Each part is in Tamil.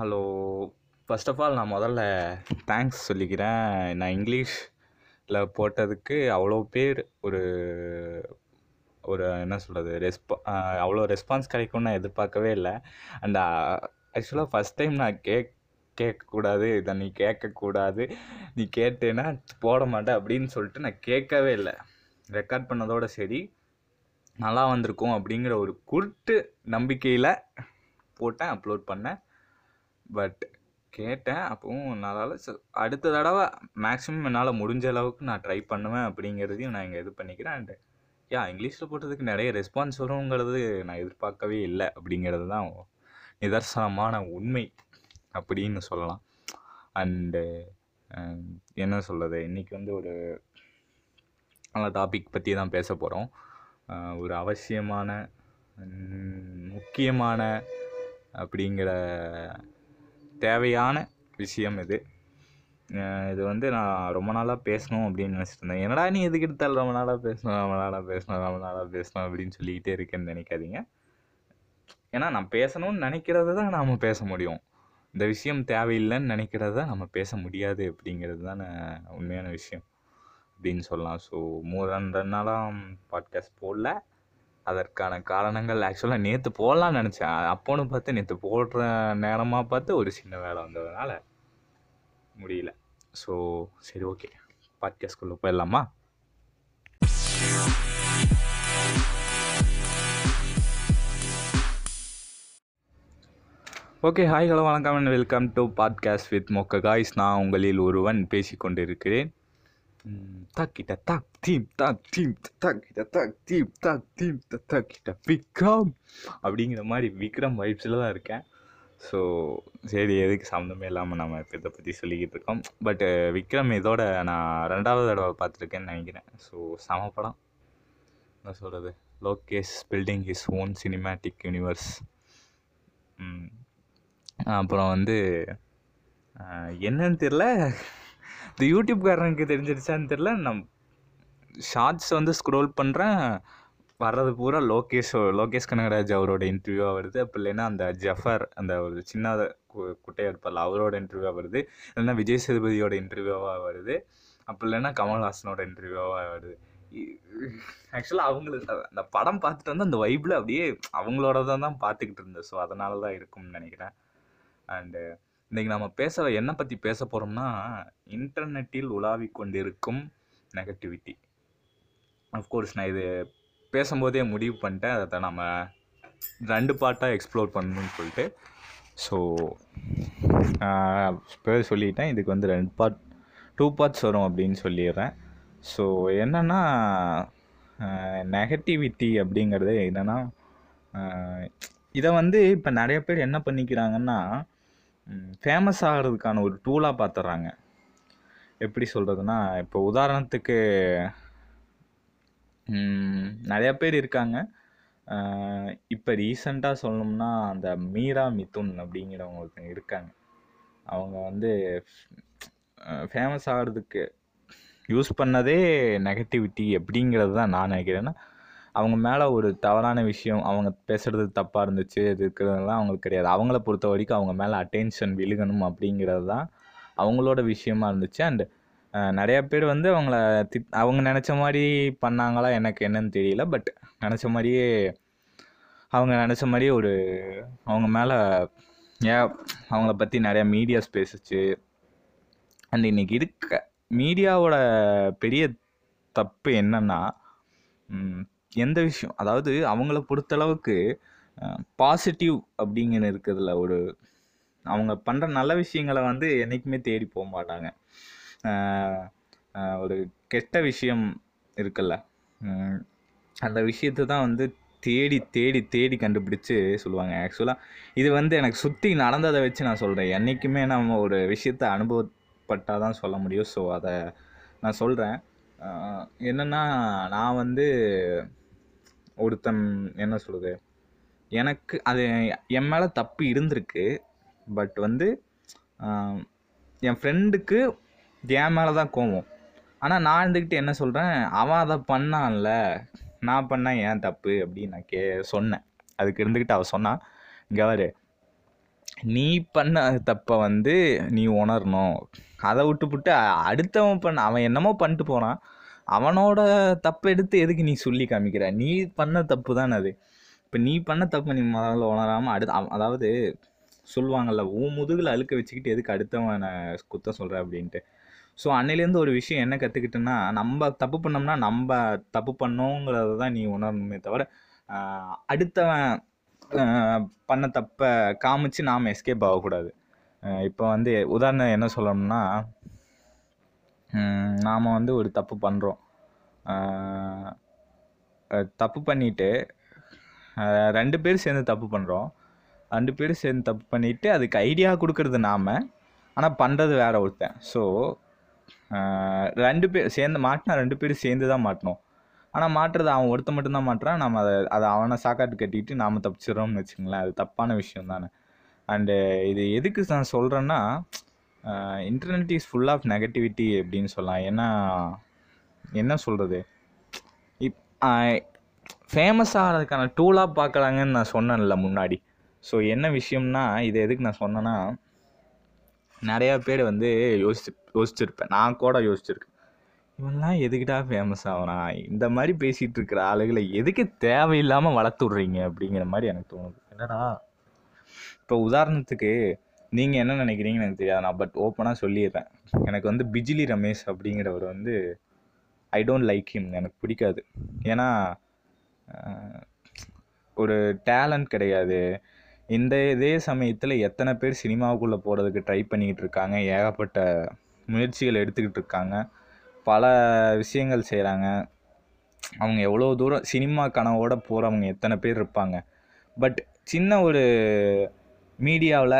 ஹலோ ஃபர்ஸ்ட் ஆஃப் ஆல் நான் முதல்ல தேங்க்ஸ் சொல்லிக்கிறேன். நான் இங்கிலீஷில் போட்டதுக்கு அவ்வளோ பேர் ஒரு ஒரு என்ன சொல்கிறது ரெஸ்பா அவ்வளோ ரெஸ்பான்ஸ் கிடைக்கும்னு நான் எதிர்பார்க்கவே இல்லை. அண்ட் ஆக்சுவலாக ஃபஸ்ட் டைம் நான் கேக் கேட்கக்கூடாது இதை நீ கேட்கக்கூடாது நீ கேட்டேன்னா போட மாட்டேன் அப்படின்னு சொல்லிட்டு நான் கேட்கவே இல்லை. ரெக்கார்ட் பண்ணதோட சரி நல்லா வந்திருக்கும் அப்படிங்கிற ஒரு குருட்டு நம்பிக்கையில் போட்டேன் அப்லோட் பண்ணேன். பட் கேட்டேன். அப்பவும் என்னால் அடுத்த தடவை மேக்ஸிமம் என்னால் முடிஞ்ச அளவுக்கு நான் ட்ரை பண்ணுவேன் அப்படிங்கிறதையும் நான் இங்கே இது பண்ணிக்கிறேன். அண்டு யா இங்கிலீஷில் போட்டதுக்கு நிறைய ரெஸ்பான்ஸ் வருங்கிறது நான் எதிர்பார்க்கவே இல்லை அப்படிங்கிறது தான் நிதர்சனமான உண்மை அப்படின்னு சொல்லலாம். அண்டு um, என்ன சொல்கிறது இன்றைக்கி வந்து ஒரு நல்ல டாபிக் பற்றி தான் பேச போகிறோம் ஒரு அவசியமான முக்கியமான அப்படிங்கிற தேவையான விஷயம் இது. இது வந்து நான் ரொம்ப நாளாக பேசணும் அப்படின்னு நினச்சிட்டு இருந்தேன். என்னடா நீ எதுக்கு எடுத்தாலும் ரொம்ப நாளாக பேசணும் ரொம்ப நாளாக பேசணும் ரொம்ப நாளாக பேசணும் அப்படின்னு சொல்லிக்கிட்டே இருக்கேன்னு நினைக்காதீங்க. ஏன்னா நான் பேசணும்னு நினைக்கிறது தான் நாம் பேச முடியும். இந்த விஷயம் தேவையில்லைன்னு நினைக்கிறது தான் நம்ம பேச முடியாது அப்படிங்கிறது தானே உண்மையான விஷயம் அப்படின்னு சொல்லலாம். ஸோ மூணு ரெண்டு ரெண்டு நாளாக பாட்காஸ்ட் போடல. அதற்கான காரணங்கள் ஆக்சுவலாக நேற்று போடலான்னு நினச்சேன். அப்போன்னு பார்த்து நேற்று போடுற நேரமாக பார்த்து ஒரு சின்ன வேலை வந்ததுனால முடியல. ஸோ சரி ஓகே பாட்காஸ்ட்குள்ளே போயிடலாமா? ஓகே ஹாய் ஹலோ வணக்கம் and welcome to podcast with மொக்க காய்ஸ் நான் உங்களில் ஒருவன் பேசிக்கொண்டிருக்கிறேன். ம், தக்கிட்ட தக் தீம் தக் தீம் தக்கிட்ட தக் தீம் தக் தீம் தக்கிட்ட விக்ரம் அப்படிங்கிற மாதிரி விக்ரம் வைப்ஸில் தான் இருக்கேன் ஸோ சரி எதுக்கு சம்மந்தமே இல்லாமல் நம்ம இப்போ இதை பற்றி சொல்லிக்கிட்டு இருக்கோம் பட்டு விக்ரம் இதோட நான் ரெண்டாவது தடவை பார்த்துருக்கேன்னு நினைக்கிறேன் ஸோ சம படம் என்ன சொல்கிறது Lokesh building his own cinematic universe அப்புறம் வந்து என்னன்னு தெரில இந்த யூடியூப்காரனுக்கு தெரிஞ்சிருச்சான்னு தெரில நம் ஷார்ட்ஸ் வந்து ஸ்க்ரோல் பண்ணுறேன் வர்றது பூரா லோகேஷ் லோகேஷ் கனகராஜ் அவரோட இன்டர்வியூவாக வருது. அப்போ இல்லைன்னா அந்த ஜஃபர் அந்த ஒரு சின்ன குட்டையாக குட்டையா இருப்பார்ல அவரோட இன்டர்வியூவாக வருது. இல்லைன்னா விஜய் சேதுபதியோட இன்டர்வியூவாக வருது. அப்போ இல்லைன்னா கமல்ஹாசனோட இன்டர்வியூவாக வருது. ஆக்சுவலாக அவங்களுக்கு அந்த படம் பார்த்துட்டு வந்து அந்த வைப்பில் அப்படியே அவங்களோட தான் தான் பார்த்துக்கிட்டு இருந்தேன். ஸோ அதனால தான் இருக்கும்னு நினைக்கிறேன். அண்டு இன்றைக்கி நம்ம பேச என்ன பற்றி பேச போகிறோம்னா இன்டர்நெட்டில் உலாவிக் கொண்டிருக்கும் நெகட்டிவிட்டி அஃப்கோர்ஸ் நான் இது பேசும்போதே முடிவு பண்ணிட்டேன். அதை நம்ம ரெண்டு பார்ட்டாக எக்ஸ்ப்ளோர் பண்ணணும்னு சொல்லிட்டு. ஸோ பேர் சொல்லிட்டேன். இதுக்கு வந்து ரெண்டு பார்ட் டூ பார்ட்ஸ் வரும் அப்படின்னு சொல்லிடுறேன். ஸோ என்னென்னா நெகட்டிவிட்டி அப்படிங்கிறது என்னென்னா இதை வந்து இப்போ நிறைய பேர் என்ன பண்ணிக்கிறாங்கன்னா ஃபேமஸ் ஆகிறதுக்கான ஒரு டூலாக பார்த்துட்றாங்க எப்படி சொல்கிறதுனா இப்போ உதாரணத்துக்கு நிறையா பேர் இருக்காங்க. இப்போ ரீசண்டாக சொல்லணும்னா அந்த மீரா மிதுன் அப்படிங்கிறவங்க ஒருத்தங்க இருக்காங்க. அவங்க வந்து ஃபேமஸ் ஆகிறதுக்கு யூஸ் பண்ணதே நெகட்டிவிட்டி அப்படிங்கிறது தான் நான் நினைக்கிறேன்னா அவங்க மேலே ஒரு தவறான விஷயம் அவங்க பேசுகிறது தப்பாக இருந்துச்சு அது இருக்கிறதெல்லாம் அவங்களுக்கு கிடையாது. அவங்கள பொறுத்த வரைக்கும் அவங்க மேலே அட்டென்ஷன் விழுகணும் அப்படிங்கிறது தான் அவங்களோட விஷயமா இருந்துச்சு. அண்டு நிறையா பேர் வந்து அவங்கள திட் அவங்க நினச்ச மாதிரி பண்ணாங்களா எனக்கு என்னன்னு தெரியல. பட் நினச்ச மாதிரியே அவங்க நினச்ச மாதிரியே ஒரு அவங்க மேலே ஏ அவங்கள பற்றி நிறையா மீடியாஸ் பேசுச்சு. அண்ட் இன்னைக்கு இருக்க மீடியாவோட பெரிய தப்பு என்னன்னா எந்த விஷயம்? அதாவது அவங்கள பொறுத்தளவுக்கு பாசிட்டிவ் அப்படிங்கிற இருக்கிறதுல ஒரு அவங்க பண்ணுற நல்ல விஷயங்களை வந்து என்றைக்குமே தேடி போக மாட்டாங்க. ஒரு கெட்ட விஷயம் இருக்குல்ல. அந்த விஷயத்தை தான் வந்து தேடி தேடி தேடி கண்டுபிடிச்சு சொல்லுவாங்க. ஆக்சுவலாக இது வந்து எனக்கு சுற்றி நடந்ததை வச்சு நான் சொல்கிறேன் என்றைக்குமே நம்ம ஒரு விஷயத்த அனுபவப்பட்டால் தான் சொல்ல முடியும். ஸோ அதை நான் சொல்கிறேன் என்னென்னா நான் வந்து ஒருத்தன் என்ன சொல்கிறது எனக்கு அது என் மேலே தப்பு இருந்திருக்கு. பட் வந்து என் ஃப்ரெண்டுக்கு என் மேலே தான் கோவம். ஆனால் நான் இருந்துக்கிட்டு என்ன சொல்கிறேன் அவன் அதை பண்ணான்ல. நான் பண்ண ஏன் தப்பு? அப்படின்னு நான் கே சொன்னேன். அதுக்கு இருந்துக்கிட்டு அவள் சொன்னான். கவரு நீ பண்ண தப்பை வந்து நீ உணரணும். அதை விட்டுப்புட்டு அடுத்தவன் பண்ண அவன் என்னமோ பண்ணிட்டு போகிறான் அவனோட தப்பை எடுத்து எதுக்கு நீ சொல்லி காமிக்கிற? நீ பண்ண தப்பு தானே அது. இப்போ நீ பண்ண தப்பு நீ முதல்ல உணராமல் அடுத்து அதாவது சொல்லுவாங்கல்ல உன் முதுகில் அழுக்க வச்சுக்கிட்டு எதுக்கு அடுத்தவனை குத்தம் சொல்கிற அப்படின்ட்டு. ஸோ அன்னையிலேருந்து ஒரு விஷயம் என்ன கற்றுக்கிட்டேன்னா நம்ம தப்பு பண்ணோம்னா நம்ம தப்பு பண்ணோங்கிறத தான் நீ உணரணுமே தவிர அடுத்தவன் பண்ண தப்பை காமிச்சு நாம் எஸ்கேப் ஆகக்கூடாது. இப்போ வந்து உதாரணம் என்ன சொல்லணும்னா நாம் வந்து ஒரு தப்பு பண்ணுறோம் தப்பு பண்ணிட்டு ரெண்டு பேர் சேர்ந்து தப்பு பண்ணுறோம் ரெண்டு பேரும் சேர்ந்து தப்பு பண்ணிவிட்டு அதுக்கு ஐடியா கொடுக்கறது நாம் ஆனால் பண்ணுறது வேற ஒருத்தன். ஸோ ரெண்டு பேர் சேர்ந்து மாட்டினா ரெண்டு பேரும் சேர்ந்து தான் மாட்டணும். ஆனால் மாட்டுறது அவன் ஒருத்தன் மட்டும்தான் மாட்டுறான் நம்ம அதை அதை அவனை சாக்காட்டு கட்டிட்டு நாம் தப்பிச்சிடறோம்னு வச்சுங்களேன் அது தப்பான விஷயம் தானே. அண்டு இது எதுக்கு நான் சொல்கிறேன்னா internet is full of negativity அப்படின்னு சொல்லலாம். ஏன்னா என்ன சொல்கிறது இப் ஃபேமஸ் ஆகிறதுக்கான டூலாக பார்க்குறாங்கன்னு நான் சொன்னேன்ல முன்னாடி. ஸோ என்ன விஷயம்னா இது எதுக்கு நான் சொன்னேன்னா நிறையா பேர் வந்து யோசிச்சு யோசிச்சிருப்பேன். நான் கூட யோசிச்சிருக்கேன். இவன்லாம் எதுக்கிட்டா ஃபேமஸ் ஆகிறான்? இந்த மாதிரி பேசிகிட்டு இருக்கிற ஆளுகளை எதுக்கு தேவையில்லாமல் வளர்த்து விட்றீங்க அப்படிங்கிற மாதிரி எனக்கு தோணுது. என்னடா? இப்போ உதாரணத்துக்கு நீங்கள் என்ன நினைக்கிறீங்கன்னு எனக்கு தெரியாது. நான் பட் ஓப்பனாக சொல்லிடுறேன். எனக்கு வந்து பிஜிலி ரமேஷ் அப்படிங்கிறவர் வந்து ஐ டோன்ட் லைக் ஹிம் எனக்கு பிடிக்காது. ஏன்னா ஒரு டேலண்ட் கிடையாது. இந்த இதே சமயத்தில் எத்தனை பேர் சினிமாவுக்குள்ளே போகிறதுக்கு ட்ரை பண்ணிக்கிட்டு இருக்காங்க. ஏகப்பட்ட முயற்சிகள் எடுத்துக்கிட்டு இருக்காங்க. பல விஷயங்கள் செய்கிறாங்க அவங்க எவ்வளோ தூரம் சினிமா கனவோடு போகிறவங்க எத்தனை பேர் இருப்பாங்க. பட் சின்ன ஒரு மீடியாவில்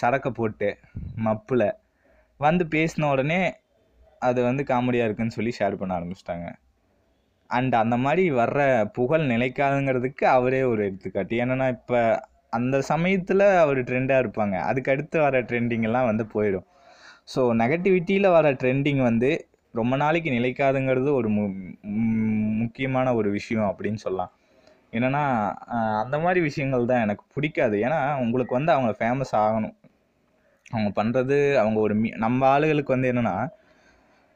சரக்கை போட்டு மப்பில் வந்து பேசின உடனே அது வந்து காமெடியாக இருக்குன்னு சொல்லி ஷேர் பண்ண ஆரம்பிச்சிட்டாங்க. அண்ட் அந்த மாதிரி வர்ற புகழ் நிலைக்காதுங்கிறதுக்கு அவரே ஒரு எடுத்துக்காட்டு. ஏன்னா இப்போ அந்த சமயத்தில் அவர் ட்ரெண்டாக இருப்பாங்க. அதுக்கு அடுத்து வர ட்ரெண்டிங்கெல்லாம் வந்து போயிடும். ஸோ நெகட்டிவிட்டியில் வர ட்ரெண்டிங் வந்து ரொம்ப நாளைக்கு நிலைக்காதுங்கிறது ஒரு மு முக்கியமான ஒரு விஷயம் அப்படின்னு சொல்லலாம். என்னென்னா அந்த மாதிரி விஷயங்கள் தான் எனக்கு பிடிக்காது. ஏன்னா உங்களுக்கு வந்து அவங்க ஃபேமஸ் ஆகணும். அவங்க பண்ணுறது அவங்க ஒரு மீ நம்ம ஆளுகளுக்கு வந்து என்னென்னா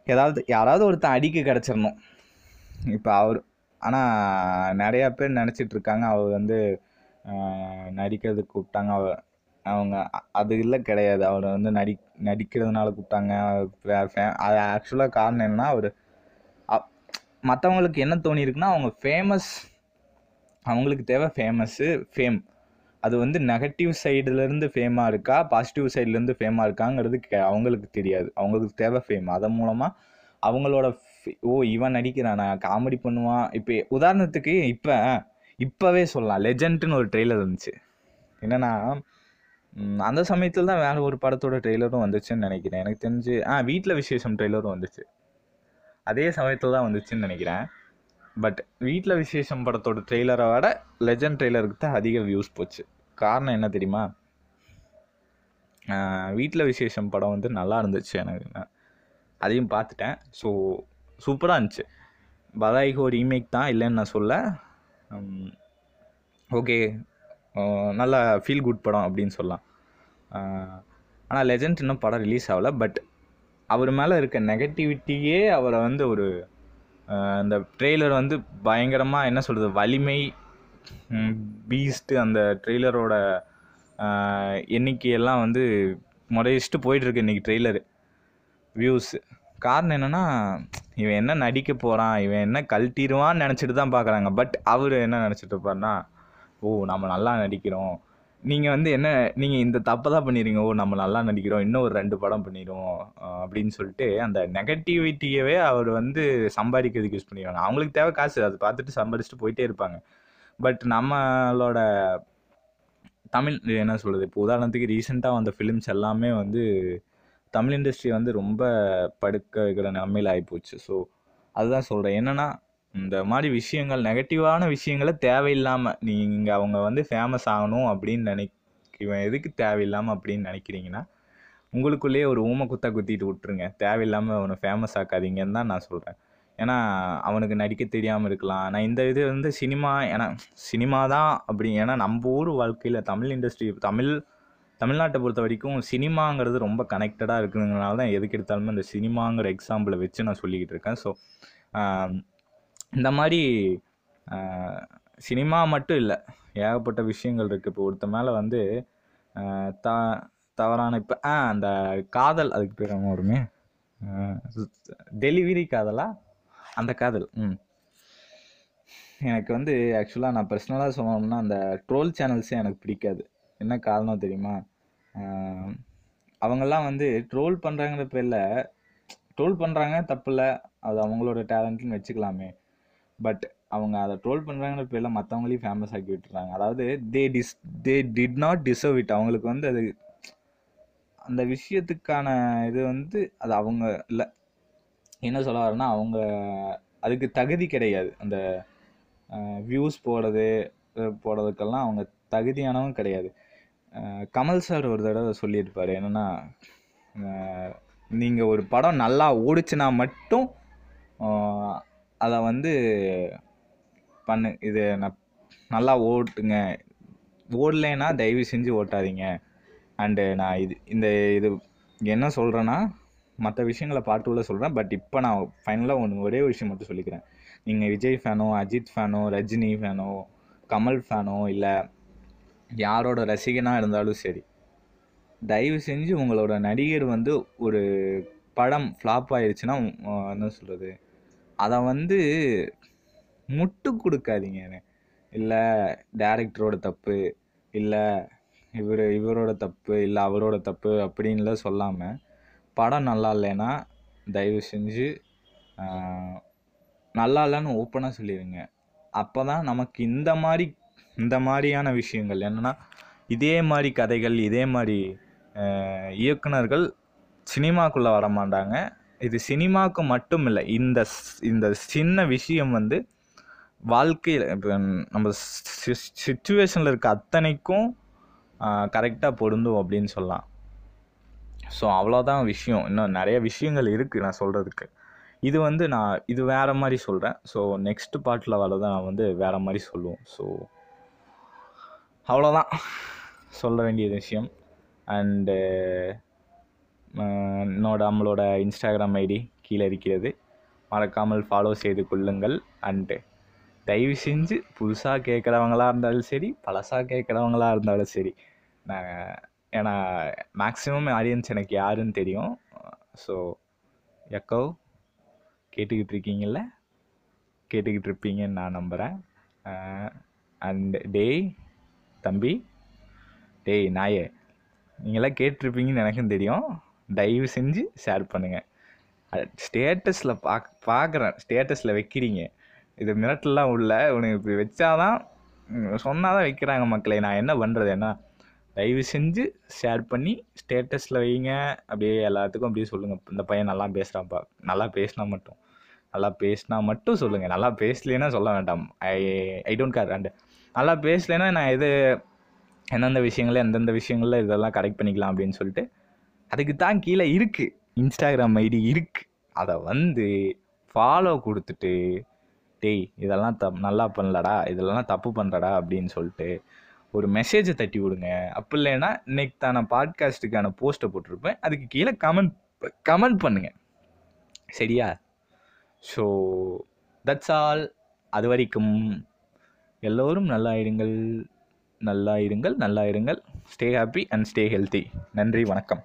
ஏதாவது யாராவது ஒருத்தன் அடிக்க கிடச்சிடணும் இப்போ அவர் ஆனால் நிறையா பேர் நினச்சிட்ருக்காங்க அவர் வந்து நடிக்கிறதுக்கு கூப்பிட்டாங்க. அவ அவங்க அது இல்லை கிடையாது. அவரை வந்து நடி நடிக்கிறதுனால கூப்பிட்டாங்க. வேறு ஃபே அது ஆக்சுவலாக காரணம் என்னன்னா அவர் மற்றவங்களுக்கு என்ன தோணியிருக்குன்னா அவங்க ஃபேமஸ் அவங்களுக்கு தேவை ஃபேமஸ்ஸு ஃபேம் அது வந்து நெகட்டிவ் சைடுலேருந்து ஃபேமாக இருக்கா? பாசிட்டிவ் சைட்லேருந்து ஃபேமாக இருக்காங்கிறது கே- அவங்களுக்கு தெரியாது. அவங்களுக்கு தேவை ஃபேம் அதன் மூலமாக அவங்களோட ஓ இவன் நடிக்கிறானா? காமெடி பண்ணுவான். இப்போ உதாரணத்துக்கு இப்போ இப்போவே சொல்லலாம். லெஜெண்ட்னு ஒரு ட்ரெய்லர் இருந்துச்சு என்னென்னா அந்த சமயத்தில் தான் வேறு ஒரு படத்தோட ட்ரெய்லரும் வந்துச்சுன்னு நினைக்கிறேன். எனக்கு தெரிஞ்சு ஆ வீட்டில் விசேஷம் ட்ரெய்லரும் வந்துச்சு. அதே சமயத்தில் தான் வந்துச்சுன்னு நினைக்கிறேன். பட் வீட்டில் விசேஷம் படத்தோட ட்ரெய்லரை விட லெஜண்ட் ட்ரெய்லருக்கு தான் அதிக வியூஸ் போச்சு. காரணம் என்ன தெரியுமா? வீட்டில் விசேஷம் படம் வந்து நல்லா இருந்துச்சு எனக்கு. அதையும் பார்த்துட்டேன். ஸோ சூப்பராக இருந்துச்சு. பதாய்கோ ரீமேக் தான் இல்லைன்னு நான் சொல்ல ஓகே நல்ல ஃபீல் குட் படம் அப்படின்னு சொல்லலாம். ஆனால் லெஜண்ட் இன்னும் படம் ரிலீஸ் ஆகலை. பட் அவர் மேலே இருக்க நெகட்டிவிட்டியே அவரை வந்து ஒரு அந்த ட்ரெய்லர் வந்து பயங்கரமாக என்ன சொல்கிறது வலிமை பீஸ்ட்டு அந்த ட்ரெய்லரோட எண்ணிக்கையெல்லாம் வந்து முறையிட்டு போயிட்டுருக்கு இன்றைக்கி ட்ரெய்லரு வியூஸ் காரணம் என்னென்னா இவன் என்ன நடிக்க போகிறான் இவன் என்ன கழட்டிடுவான்னு நினச்சிட்டு தான் பார்க்குறாங்க பட் அவர் என்ன நினச்சிட்டு இருப்பாருன்னா ஓ நம்ம நல்லா நடிக்கிறோம். நீங்கள் வந்து என்ன நீங்கள் இந்த தப்பை தான் பண்ணிடுங்க ஓ நம்ம நல்லா நடிக்கிறோம். இன்னும் ஒரு ரெண்டு படம் பண்ணிடுவோம். அப்படின்னு சொல்லிட்டு அந்த நெகட்டிவிட்டியவே அவர் வந்து சம்பாதிக்கிறதுக்கு யூஸ் பண்ணிடுவாங்க. அவங்களுக்கு தேவை காசு. அதை பார்த்துட்டு சம்பாதிச்சுட்டு போயிட்டே இருப்பாங்க. பட் நம்மளோட தமிழ் என்ன சொல்கிறது இப்போ உதாரணத்துக்கு ரீசெண்டாக வந்த ஃபிலிம்ஸ் எல்லாமே வந்து தமிழ் இண்டஸ்ட்ரி வந்து ரொம்ப படுக்க வைக்கிற நிலமையில் ஆகிப்போச்சு ஸோ அதுதான் சொல்கிறேன் என்னென்னா இந்த மாதிரி விஷயங்கள் நெகட்டிவான விஷயங்களை தேவையில்லாமல் நீங்கள் அவங்க வந்து ஃபேமஸ் ஆகணும் அப்படின்னு நினை எதுக்கு தேவையில்லாமல் அப்படின்னு நினைக்கிறீங்கன்னா உங்களுக்குள்ளேயே ஒரு ஊமை குத்தா குத்திட்டு விட்ருங்க தேவையில்லாமல் அவனை ஃபேமஸ் ஆக்காதீங்கன்னு தான் நான் சொல்கிறேன் ஏன்னா அவனுக்கு நடிக்க தெரியாமல் இருக்கலாம். நான் இந்த இது வந்து சினிமா ஏன்னா சினிமா தான் அப்படி ஏன்னா நம்ம ஊர் வாழ்க்கையில் தமிழ் இண்டஸ்ட்ரி தமிழ் தமிழ்நாட்டை பொறுத்த வரைக்கும் சினிமாங்கிறது ரொம்ப கனெக்டடாக இருக்குங்கிறனால தான் எதுக்கு எடுத்தாலுமே இந்த சினிமாங்கிற எக்ஸாம்பிளை வச்சு நான் சொல்லிக்கிட்டு இருக்கேன். ஸோ இந்த மாதிரி சினிமா மட்டும் இல்லை. ஏகப்பட்ட விஷயங்கள் இருக்குது இப்போ ஒருத்த மேலே வந்து த தவறான இப்போ ஆ அந்த காதல் அதுக்கு பேர் என்ன வருமே? டெலிவரி காதலா? அந்த காதல். ம். எனக்கு வந்து ஆக்சுவலாக நான் பர்சனலாக சொல்லணும்னா அந்த ட்ரோல் சேனல்ஸே எனக்கு பிடிக்காது? என்ன காரணம் தெரியுமா? அவங்கெல்லாம் வந்து ட்ரோல் பண்ணுறாங்கிற பேரில் ட்ரோல் பண்ணுறாங்க தப்பில்ல. அது அவங்களோட டேலண்ட்னு வச்சுக்கலாமே. பட் அவங்க அதை ட்ரோல் பண்ணுறாங்கிற பேரில் மற்றவங்களையும் ஃபேமஸ் ஆக்கி விட்டுறாங்க. அதாவது they this they did not deserve it அவங்களுக்கு வந்து அது அந்த விஷயத்துக்கான இது வந்து அது அவங்க இல்லை. என்ன சொல்ல வரேன்னா அவங்க அதுக்கு தகுதி கிடையாது. அந்த வியூஸ் போடுறது போடுறதுக்கெல்லாம் அவங்க தகுதியானவங்க கிடையாது. கமல் சார் ஒரு தடவை சொல்லியிருப்பார் என்னென்னா நீங்கள் ஒரு படம் நல்லா ஓடுச்சுன்னா மட்டும் அதை வந்து பண்ணு இது நான் நல்லா ஓட்டுங்க. ஓடலைன்னா தயவு செஞ்சு ஓட்டாதீங்க. அண்டு நான் இது இந்த இது என்ன சொல்கிறேன்னா மற்ற விஷயங்களை பாட்டுள்ள சொல்கிறேன் பட் இப்போ நான் ஃபைனலாக ஒன்று ஒரே விஷயம் மட்டும் சொல்லிக்கிறேன். நீங்கள் விஜய் ஃபேனோ அஜித் ஃபேனோ ரஜினி ஃபேனோ கமல் ஃபேனோ இல்லை யாரோட ரசிகனாக இருந்தாலும் சரி தயவு செஞ்சு உங்களோட நடிகர் வந்து ஒரு படம் ஃப்ளாப் ஆயிடுச்சுன்னா என்ன சொல்கிறது அதை வந்து முட்டு கொடுக்காதீங்க இல்லை டேரக்டரோட தப்பு இல்லை இவர் இவரோட தப்பு இல்லை அவரோட தப்பு அப்படின்லாம் சொல்லாமல் படம் நல்லா இல்லைன்னா தயவு செஞ்சு நல்லா இல்லைன்னு ஓப்பனாக சொல்லிடுங்க அப்போ தான் நமக்கு இந்த மாதிரி இந்த மாதிரியான விஷயங்கள் என்னென்னா இதே மாதிரி கதைகள் இதே மாதிரி இயக்குனர்கள் சினிமாக்குள்ளே வர மாட்டாங்க இது சினிமாவுக்கு மட்டும் இல்லை இந்த ஸ்- இந்த சின்ன விஷயம் வந்து வாழ்க்கையில் இப்போ நம்ம சுச்சுவேஷனில் இருக்க அத்தனைக்கும் கரெக்டாக பொருந்தும் அப்படின்னு சொல்லலாம். ஸோ அவ்வளோதான் விஷயம். இன்னும் நிறைய விஷயங்கள் இருக்குது நான் சொல்கிறதுக்கு இது வந்து நான் இது வேறு மாதிரி சொல்கிறேன் ஸோ நெக்ஸ்ட் பாட்டில் வரதான் நான் வந்து வேறு மாதிரி சொல்லுவோம். ஸோ அவ்வளோதான் சொல்ல வேண்டிய விஷயம். அண்டு என்னோட நம்மளோட இன்ஸ்டாகிராம் ஐடி கீழே இருக்கிறது. மறக்காமல் ஃபாலோ செய்து கொள்ளுங்கள். அண்டு தயவு செஞ்சு புதுசாக கேட்குறவங்களா இருந்தாலும் சரி பழசாக கேட்குறவங்களா இருந்தாலும் சரி. நான் ஏன்னா மேக்ஸிமம் ஆடியன்ஸ் எனக்கு யாருன்னு தெரியும். ஸோ எக்கோ கேட்டுக்கிட்டு இருக்கீங்கள கேட்டுக்கிட்டு இருப்பீங்கன்னு நான் நம்புகிறேன் அண்ட் டேய் தம்பி டேய் நாயே நீங்களாம் கேட்டிருப்பீங்கன்னு எனக்கும் தெரியும். தயவு செஞ்சு ஷேர் பண்ணுங்கள் ஸ்டேட்டஸில் பாக் பார்க்குறேன் ஸ்டேட்டஸில் வைக்கிறீங்க. இது மிரட்டலாம் உள்ள. உனக்கு இப்படி வச்சாதான் சொன்னால் தான் வைக்கிறாங்க மக்களை. நான் என்ன பண்ணுறது என்ன? தயவு செஞ்சு ஷேர் பண்ணி ஸ்டேட்டஸில் வைங்க. அப்படியே எல்லாத்துக்கும் அப்படியே சொல்லுங்கள் இந்த பையன் நல்லா பேசுகிறான்ப்பா நல்லா பேசினா மட்டும். நல்லா பேசினா மட்டும் சொல்லுங்கள் நல்லா பேசலைன்னா சொல்ல வேண்டாம். I I don't care and நல்லா பேசலைன்னா நான் எது எந்தெந்த விஷயங்கள எந்தெந்த விஷயங்களில் இதெல்லாம் கரெக்ட் பண்ணிக்கலாம் அப்படின்னு சொல்லிட்டு அதுக்கு தான் கீழே இருக்குது இன்ஸ்டாகிராம் ஐடி இருக்குது அதை வந்து ஃபாலோ கொடுத்துட்டு டேய் இதெல்லாம் தப் நல்லா பண்ணலடா இதெல்லாம் தப்பு பண்ணுறடா அப்படின்னு சொல்லிட்டு ஒரு மெசேஜை தட்டி விடுங்க. அப்படி இல்லைன்னா இன்னைக்கு தான் நான் பாட்காஸ்ட்டுக்கான போஸ்ட்டை போட்டிருப்பேன். அதுக்கு கீழே கமெண்ட் கமெண்ட் பண்ணுங்கள் சரியா? ஸோ தட்ஸ் ஆல் அது வரைக்கும் எல்லோரும் நல்லா இருங்கள் நல்லா இருங்கள் நல்லா இருங்கள் stay happy and stay healthy நன்றி வணக்கம்.